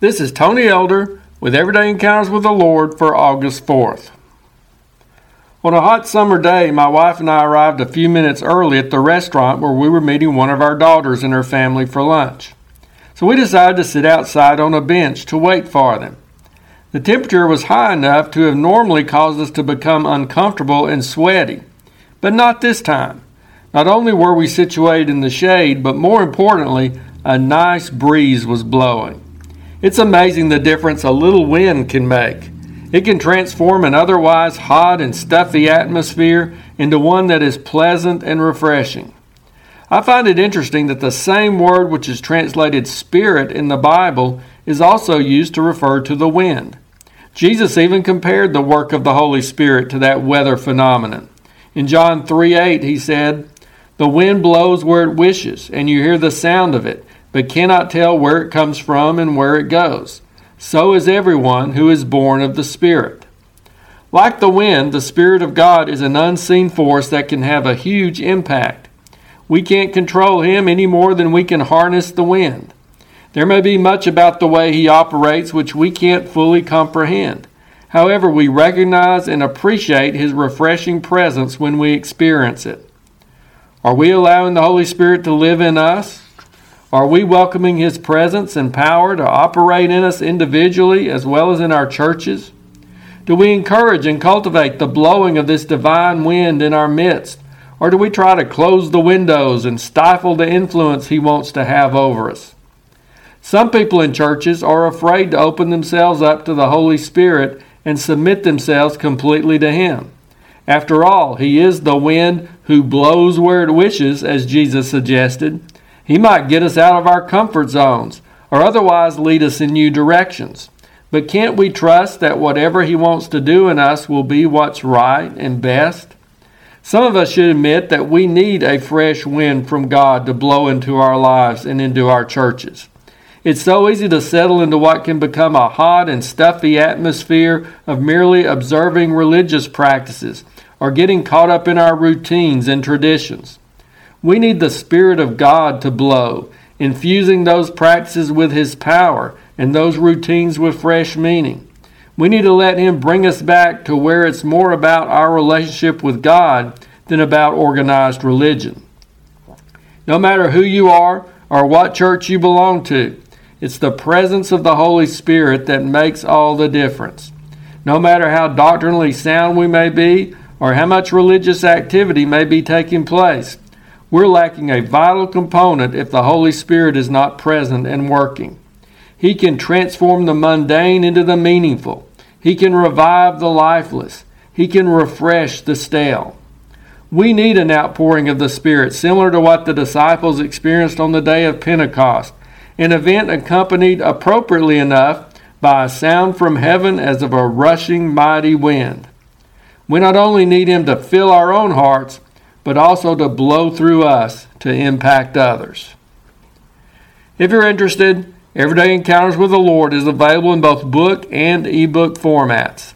This is Tony Elder with Everyday Encounters with the Lord for August 4th. On a hot summer day, my wife and I arrived a few minutes early at the restaurant where we were meeting one of our daughters and her family for lunch. So we decided to sit outside on a bench to wait for them. The temperature was high enough to have normally caused us to become uncomfortable and sweaty, but not this time. Not only were we situated in the shade, but more importantly, a nice breeze was blowing. It's amazing the difference a little wind can make. It can transform an otherwise hot and stuffy atmosphere into one that is pleasant and refreshing. I find it interesting that the same word which is translated spirit in the Bible is also used to refer to the wind. Jesus even compared the work of the Holy Spirit to that weather phenomenon. In John 3 8, he said, The wind blows where it wishes, and you hear the sound of it but cannot tell where it comes from and where it goes. So is everyone who is born of the Spirit. Like the wind, the Spirit of God is an unseen force that can have a huge impact. We can't control Him any more than we can harness the wind. There may be much about the way He operates which we can't fully comprehend. However, we recognize and appreciate His refreshing presence when we experience it. Are we allowing the Holy Spirit to live in us? Are we welcoming His presence and power to operate in us individually as well as in our churches? Do we encourage and cultivate the blowing of this divine wind in our midst? Or do we try to close the windows and stifle the influence He wants to have over us? Some people in churches are afraid to open themselves up to the Holy Spirit and submit themselves completely to Him. After all, He is the wind who blows where it wishes, as Jesus suggested. He might get us out of our comfort zones or otherwise lead us in new directions. But can't we trust that whatever He wants to do in us will be what's right and best? Some of us should admit that we need a fresh wind from God to blow into our lives and into our churches. It's so easy to settle into what can become a hot and stuffy atmosphere of merely observing religious practices or getting caught up in our routines and traditions. We need the Spirit of God to blow, infusing those practices with His power and those routines with fresh meaning. We need to let Him bring us back to where it's more about our relationship with God than about organized religion. No matter who you are or what church you belong to, it's the presence of the Holy Spirit that makes all the difference. No matter how doctrinally sound we may be or how much religious activity may be taking place, we're lacking a vital component if the Holy Spirit is not present and working. He can transform the mundane into the meaningful. He can revive the lifeless. He can refresh the stale. We need an outpouring of the Spirit similar to what the disciples experienced on the day of Pentecost, an event accompanied appropriately enough by a sound from heaven as of a rushing mighty wind. We not only need Him to fill our own hearts, but also to blow through us to impact others. If you're interested, Everyday Encounters with the Lord is available in both book and ebook formats.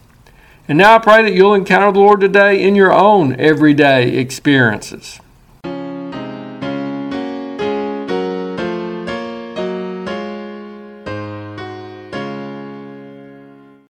And now I pray that you'll encounter the Lord today in your own everyday experiences.